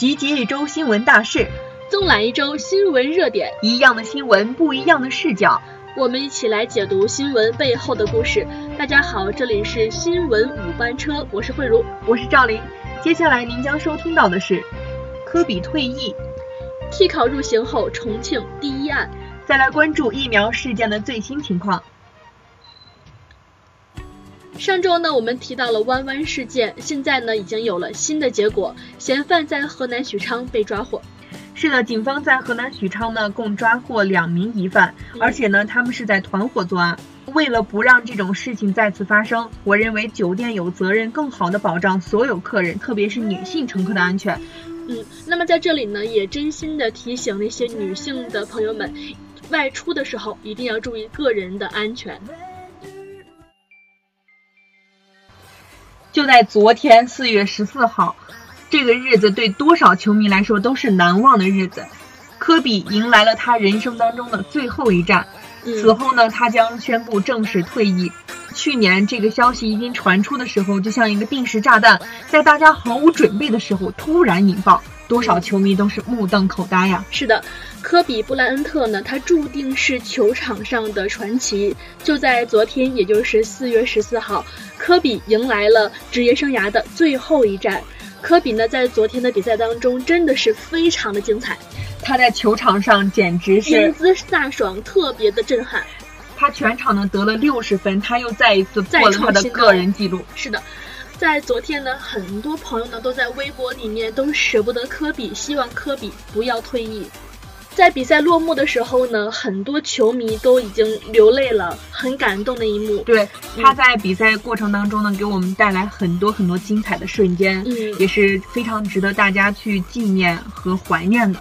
集结一周新闻大事，纵览一周新闻热点，一样的新闻，不一样的视角，我们一起来解读新闻背后的故事。大家好，这里是新闻五班车，我是慧茹，我是赵琳。接下来您将收听到的是科比退役，替考入刑后重庆第一案，再来关注疫苗事件的最新情况。上周呢，我们提到了弯弯事件，现在呢，已经有了新的结果，嫌犯在河南许昌被抓获。是的，警方在河南许昌呢，共抓获两名疑犯，而且呢，他们是在团伙作案。为了不让这种事情再次发生，我认为酒店有责任更好的保障所有客人，特别是女性乘客的安全。嗯，那么在这里呢，也真心的提醒那些女性的朋友们，外出的时候一定要注意个人的安全。就在昨天，四月十四号，这个日子对多少球迷来说都是难忘的日子。科比迎来了他人生当中的最后一战，此后呢，他将宣布正式退役。去年这个消息一经传出的时候，就像一个定时炸弹，在大家毫无准备的时候突然引爆。多少球迷都是目瞪口呆呀！是的，科比布莱恩特呢，他注定是球场上的传奇。就在昨天，也就是四月十四号，科比迎来了职业生涯的最后一战。科比呢，在昨天的比赛当中，真的是非常的精彩。他在球场上简直是英姿飒爽，特别的震撼。他全场呢得了六十分，他又再一次破了他的个人纪录。是的。在昨天呢，很多朋友呢都在微博里面都舍不得科比，希望科比不要退役。在比赛落幕的时候呢，很多球迷都已经流泪了，很感动的一幕。对，他在比赛过程当中呢，给我们带来很多很多精彩的瞬间，嗯，也是非常值得大家去纪念和怀念的。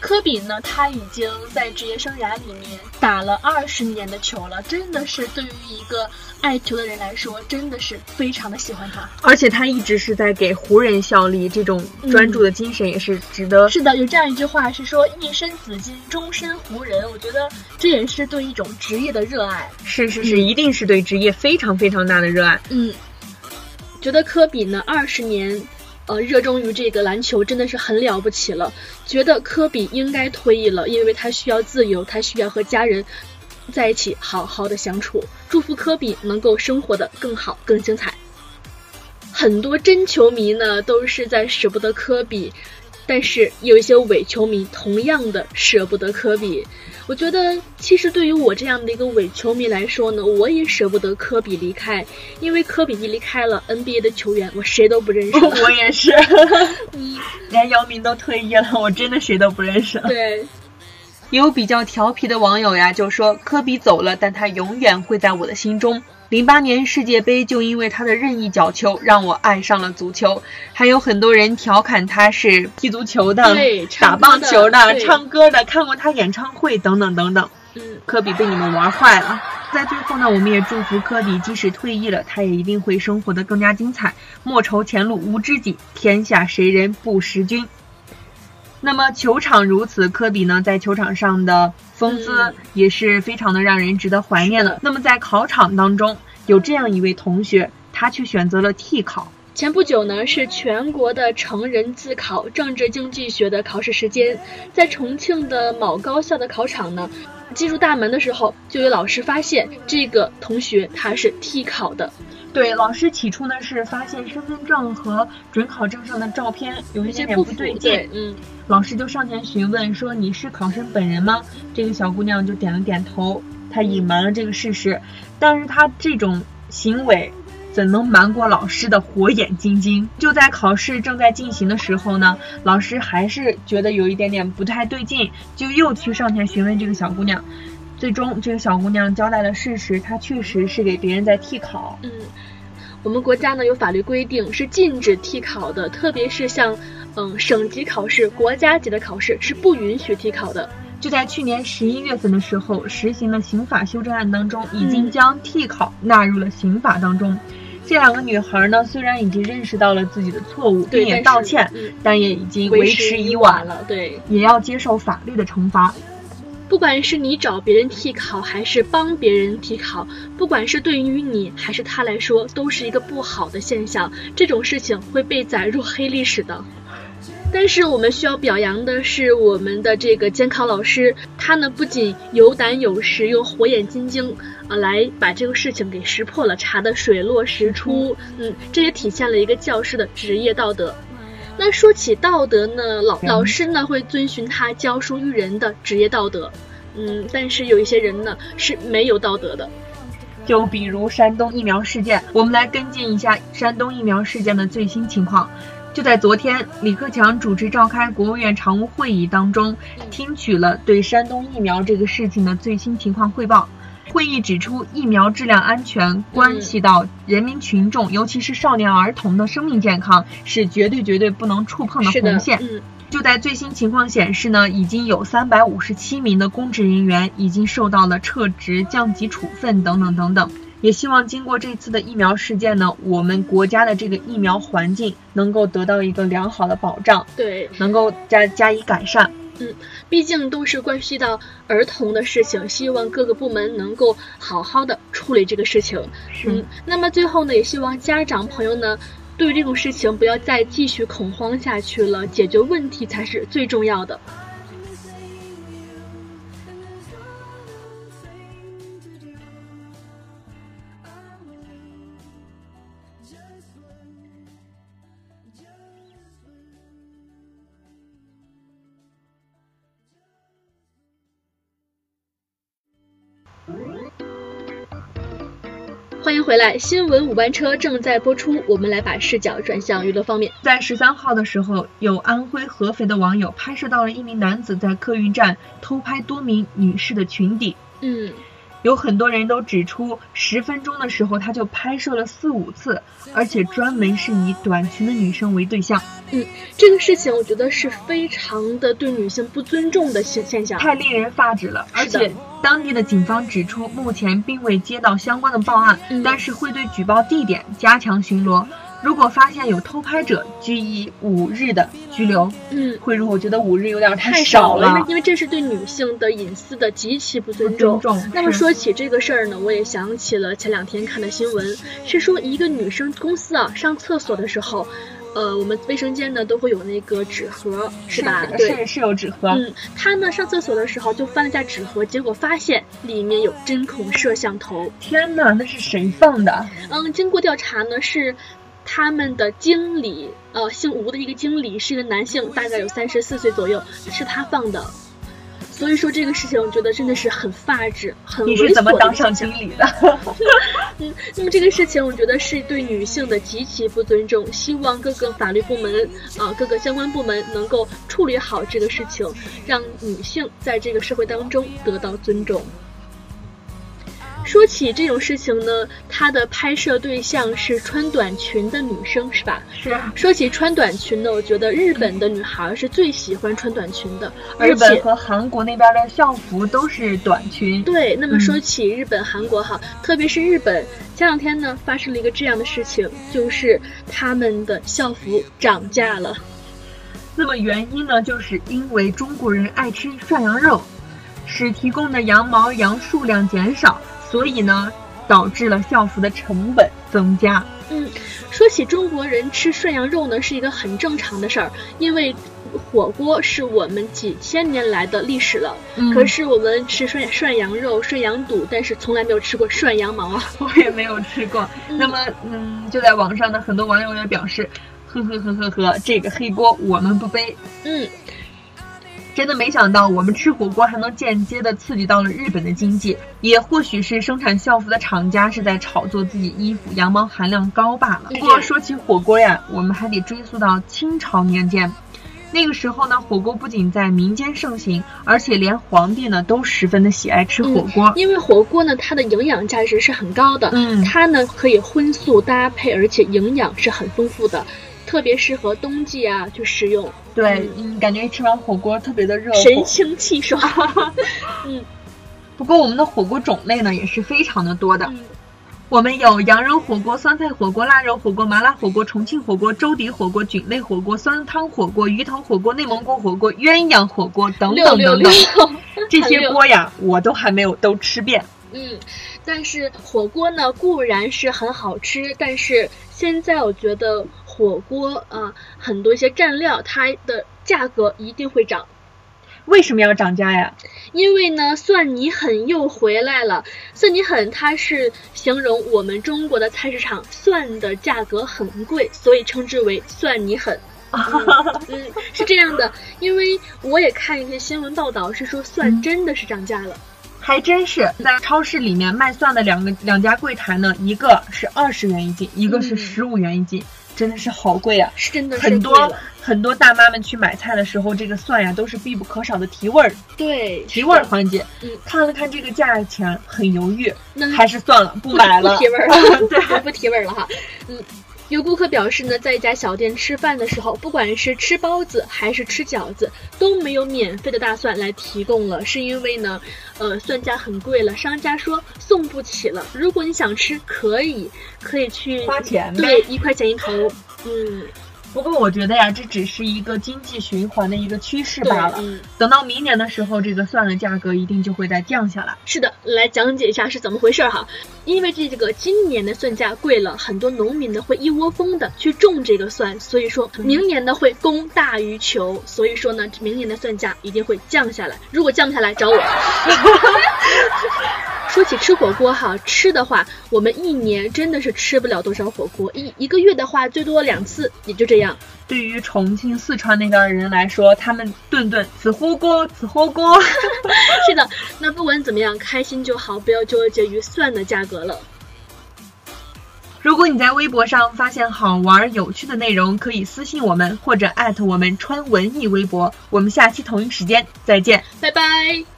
科比呢，他已经在职业生涯里面打了二十年的球了，真的是对于一个爱球的人来说，真的是非常的喜欢他。而且他一直是在给湖人效力，这种专注的精神也是值得。是的，有这样一句话是说“一身紫金，终身湖人”，我觉得这也是对一种职业的热爱。是是是，一定是对职业非常非常大的热爱。嗯，觉得科比呢，二十年。呃，热衷于这个篮球真的是很了不起了。觉得科比应该退役了，因为他需要自由，他需要和家人在一起好好的相处。祝福科比能够生活的更好、更精彩。很多真球迷呢都是在舍不得科比。但是有一些伪球迷同样的舍不得科比，我觉得其实对于我这样的一个伪球迷来说呢，我也舍不得科比离开，因为科比一离开了 NBA 的球员，我谁都不认识。我也是，连姚明都退役了，我真的谁都不认识了。对，有比较调皮的网友呀，就说科比走了，但他永远会在我的心中。零八年世界杯就因为他的任意角球让我爱上了足球，还有很多人调侃他是踢足球的、打棒球的、唱歌的，看过他演唱会等等等等。嗯，科比被你们玩坏了。在最后呢，我们也祝福科比，即使退役了，他也一定会生活的更加精彩。莫愁前路无知己，天下谁人不识君。那么球场如此，科比呢在球场上的风姿也是非常的让人值得怀念的。那么在考场当中，有这样一位同学，他却选择了替考。前不久呢，是全国的成人自考政治经济学的考试时间，在重庆的某高校的考场呢，进入大门的时候，就有老师发现这个同学他是替考的。对，老师起初呢是发现身份证和准考证上的照片有一些不对劲，嗯，老师就上前询问说：“你是考生本人吗？”这个小姑娘就点了点头，她隐瞒了这个事实，但是她这种行为怎能瞒过老师的火眼金睛？就在考试正在进行的时候呢，老师还是觉得有一点点不太对劲，就又去上前询问这个小姑娘。最终，这个小姑娘交代了事实，她确实是给别人在替考。嗯，我们国家呢有法律规定是禁止替考的，特别是像嗯省级考试、国家级的考试是不允许替考的。就在去年十一月份的时候，实行的刑法修正案当中，已经将替考纳入了刑法当中。这两个女孩呢，虽然已经认识到了自己的错误，并也道歉，但也已经为时已晚了。对，也要接受法律的惩罚。不管是你找别人替考，还是帮别人替考，不管是对于你还是他来说，都是一个不好的现象。这种事情会被载入黑历史的。但是我们需要表扬的是我们的这个监考老师，他呢不仅有胆有识，又火眼金睛啊，来把这个事情给识破了，查得水落石出。嗯，这也体现了一个教师的职业道德。那说起道德呢，老老师呢会遵循他教书育人的职业道德。嗯，但是有一些人呢是没有道德的。就比如山东疫苗事件，我们来跟进一下山东疫苗事件的最新情况。就在昨天，李克强主持召开国务院常务会议当中，听取了对山东疫苗这个事情的最新情况汇报。会议指出，疫苗质量安全关系到人民群众，尤其是少年儿童的生命健康，是绝对绝对不能触碰的红线。就在最新情况显示呢，已经有三百五十七名的公职人员已经受到了撤职、降级处分等等等等。也希望经过这次的疫苗事件呢，我们国家的这个疫苗环境能够得到一个良好的保障，对，能够加加以改善。嗯，毕竟都是关系到儿童的事情，希望各个部门能够好好的处理这个事情。嗯，那么最后呢，也希望家长朋友呢。对于这种事情，不要再继续恐慌下去了，解决问题才是最重要的。欢迎回来，新闻五班车正在播出。我们来把视角转向娱乐方面。在十三号的时候，有安徽合肥的网友拍摄到了一名男子在客运站偷拍多名女士的裙底。嗯。有很多人都指出，十分钟的时候他就拍摄了四五次，而且专门是以短裙的女生为对象。嗯，这个事情我觉得是非常的对女性不尊重的现现象，太令人发指了。而且当地的警方指出，目前并未接到相关的报案，但是会对举报地点加强巡逻。如果发现有偷拍者，拘役五日的拘留。嗯，慧茹，我觉得五日有点太少了，因为因为这是对女性的隐私的极其不尊重。那么说起这个事儿呢，我也想起了前两天看的新闻，是说一个女生公司啊上厕所的时候，呃，我们卫生间呢都会有那个纸盒，是吧？对，是有纸盒。嗯，他呢上厕所的时候就翻了下纸盒，结果发现里面有针孔摄像头。天哪，那是谁放的？嗯，经过调查呢是。他们的经理，呃，姓吴的一个经理是一个男性，大概有三十四岁左右，是他放的。所以说这个事情，我觉得真的是很发指，很猥琐。你是怎么当上经理的？嗯，那么这个事情，我觉得是对女性的极其不尊重。希望各个法律部门啊，各个相关部门能够处理好这个事情，让女性在这个社会当中得到尊重。说起这种事情呢，他的拍摄对象是穿短裙的女生，是吧？是。啊说起穿短裙呢，我觉得日本的女孩是最喜欢穿短裙的，日本和韩国那边的校服都是短裙。对，那么说起日本、韩国哈，特别是日本，前两天呢发生了一个这样的事情，就是他们的校服涨价了。那么原因呢，就是因为中国人爱吃涮羊肉，使提供的羊毛羊数量减少。所以呢，导致了校服的成本增加。嗯，说起中国人吃涮羊肉呢，是一个很正常的事儿，因为火锅是我们几千年来的历史了。嗯。可是我们吃涮涮羊肉、涮羊肚，但是从来没有吃过涮羊毛啊。我也没有吃过。那么，嗯，就在网上呢，很多网友也表示，呵呵呵呵呵，这个黑锅我们不背。嗯。真的没想到，我们吃火锅还能间接的刺激到了日本的经济，也或许是生产校服的厂家是在炒作自己衣服羊毛含量高罢了。不过说起火锅呀，我们还得追溯到清朝年间，那个时候呢，火锅不仅在民间盛行，而且连皇帝呢都十分的喜爱吃火锅。因为火锅呢，它的营养价值是很高的，嗯，它呢可以荤素搭配，而且营养是很丰富的。特别适合冬季啊去食用，对，嗯，感觉吃完火锅特别的热，神清气爽。嗯，不过我们的火锅种类呢也是非常的多的，我们有羊肉火锅、酸菜火锅、腊肉火锅、麻辣火锅、重庆火锅、粥底火锅、菌类火锅、酸汤火锅、鱼头火锅、内蒙古火锅、鸳鸯火锅等等等等，这些锅呀我都还没有都吃遍。嗯，但是火锅呢固然是很好吃，但是现在我觉得。火锅啊，很多一些蘸料，它的价格一定会涨。为什么要涨价呀？因为呢，蒜泥狠又回来了。蒜泥狠它是形容我们中国的菜市场蒜的价格很贵，所以称之为蒜泥粉。嗯，是这样的，因为我也看一些新闻报道，是说蒜真的是涨价了。还真是在超市里面卖蒜的两个两家柜台呢，一个是二十元一斤，一个是十五元一斤，真的是好贵啊！是真的，很多很多大妈们去买菜的时候，这个蒜呀都是必不可少的提味儿。对，提味儿环节。嗯，看了看这个价钱，很犹豫，还是算了，不买了。不提味儿了，对，不提味儿了哈。嗯。有顾客表示呢，在一家小店吃饭的时候，不管是吃包子还是吃饺子，都没有免费的大蒜来提供了，是因为呢，呃，蒜价很贵了，商家说送不起了。如果你想吃，可以，可以去花钱，对，一块钱一头，嗯。不过我觉得呀，这只是一个经济循环的一个趋势罢了。等到明年的时候，这个蒜的价格一定就会再降下来。是的，来讲解一下是怎么回事哈。因为这个今年的蒜价贵了，很多农民呢会一窝蜂的去种这个蒜，所以说明年呢会供大于求，所以说呢明年的蒜价一定会降下来。如果降不下来，找我。说起吃火锅哈，吃的话，我们一年真的是吃不了多少火锅，一一个月的话最多两次，也就这样。对于重庆、四川那边的人来说，他们顿顿吃火锅，吃火锅。是的，那不管怎么样，开心就好，不要纠结于蒜的价格了。如果你在微博上发现好玩有趣的内容，可以私信我们或者艾特我们川文艺微博。我们下期同一时间再见，拜拜。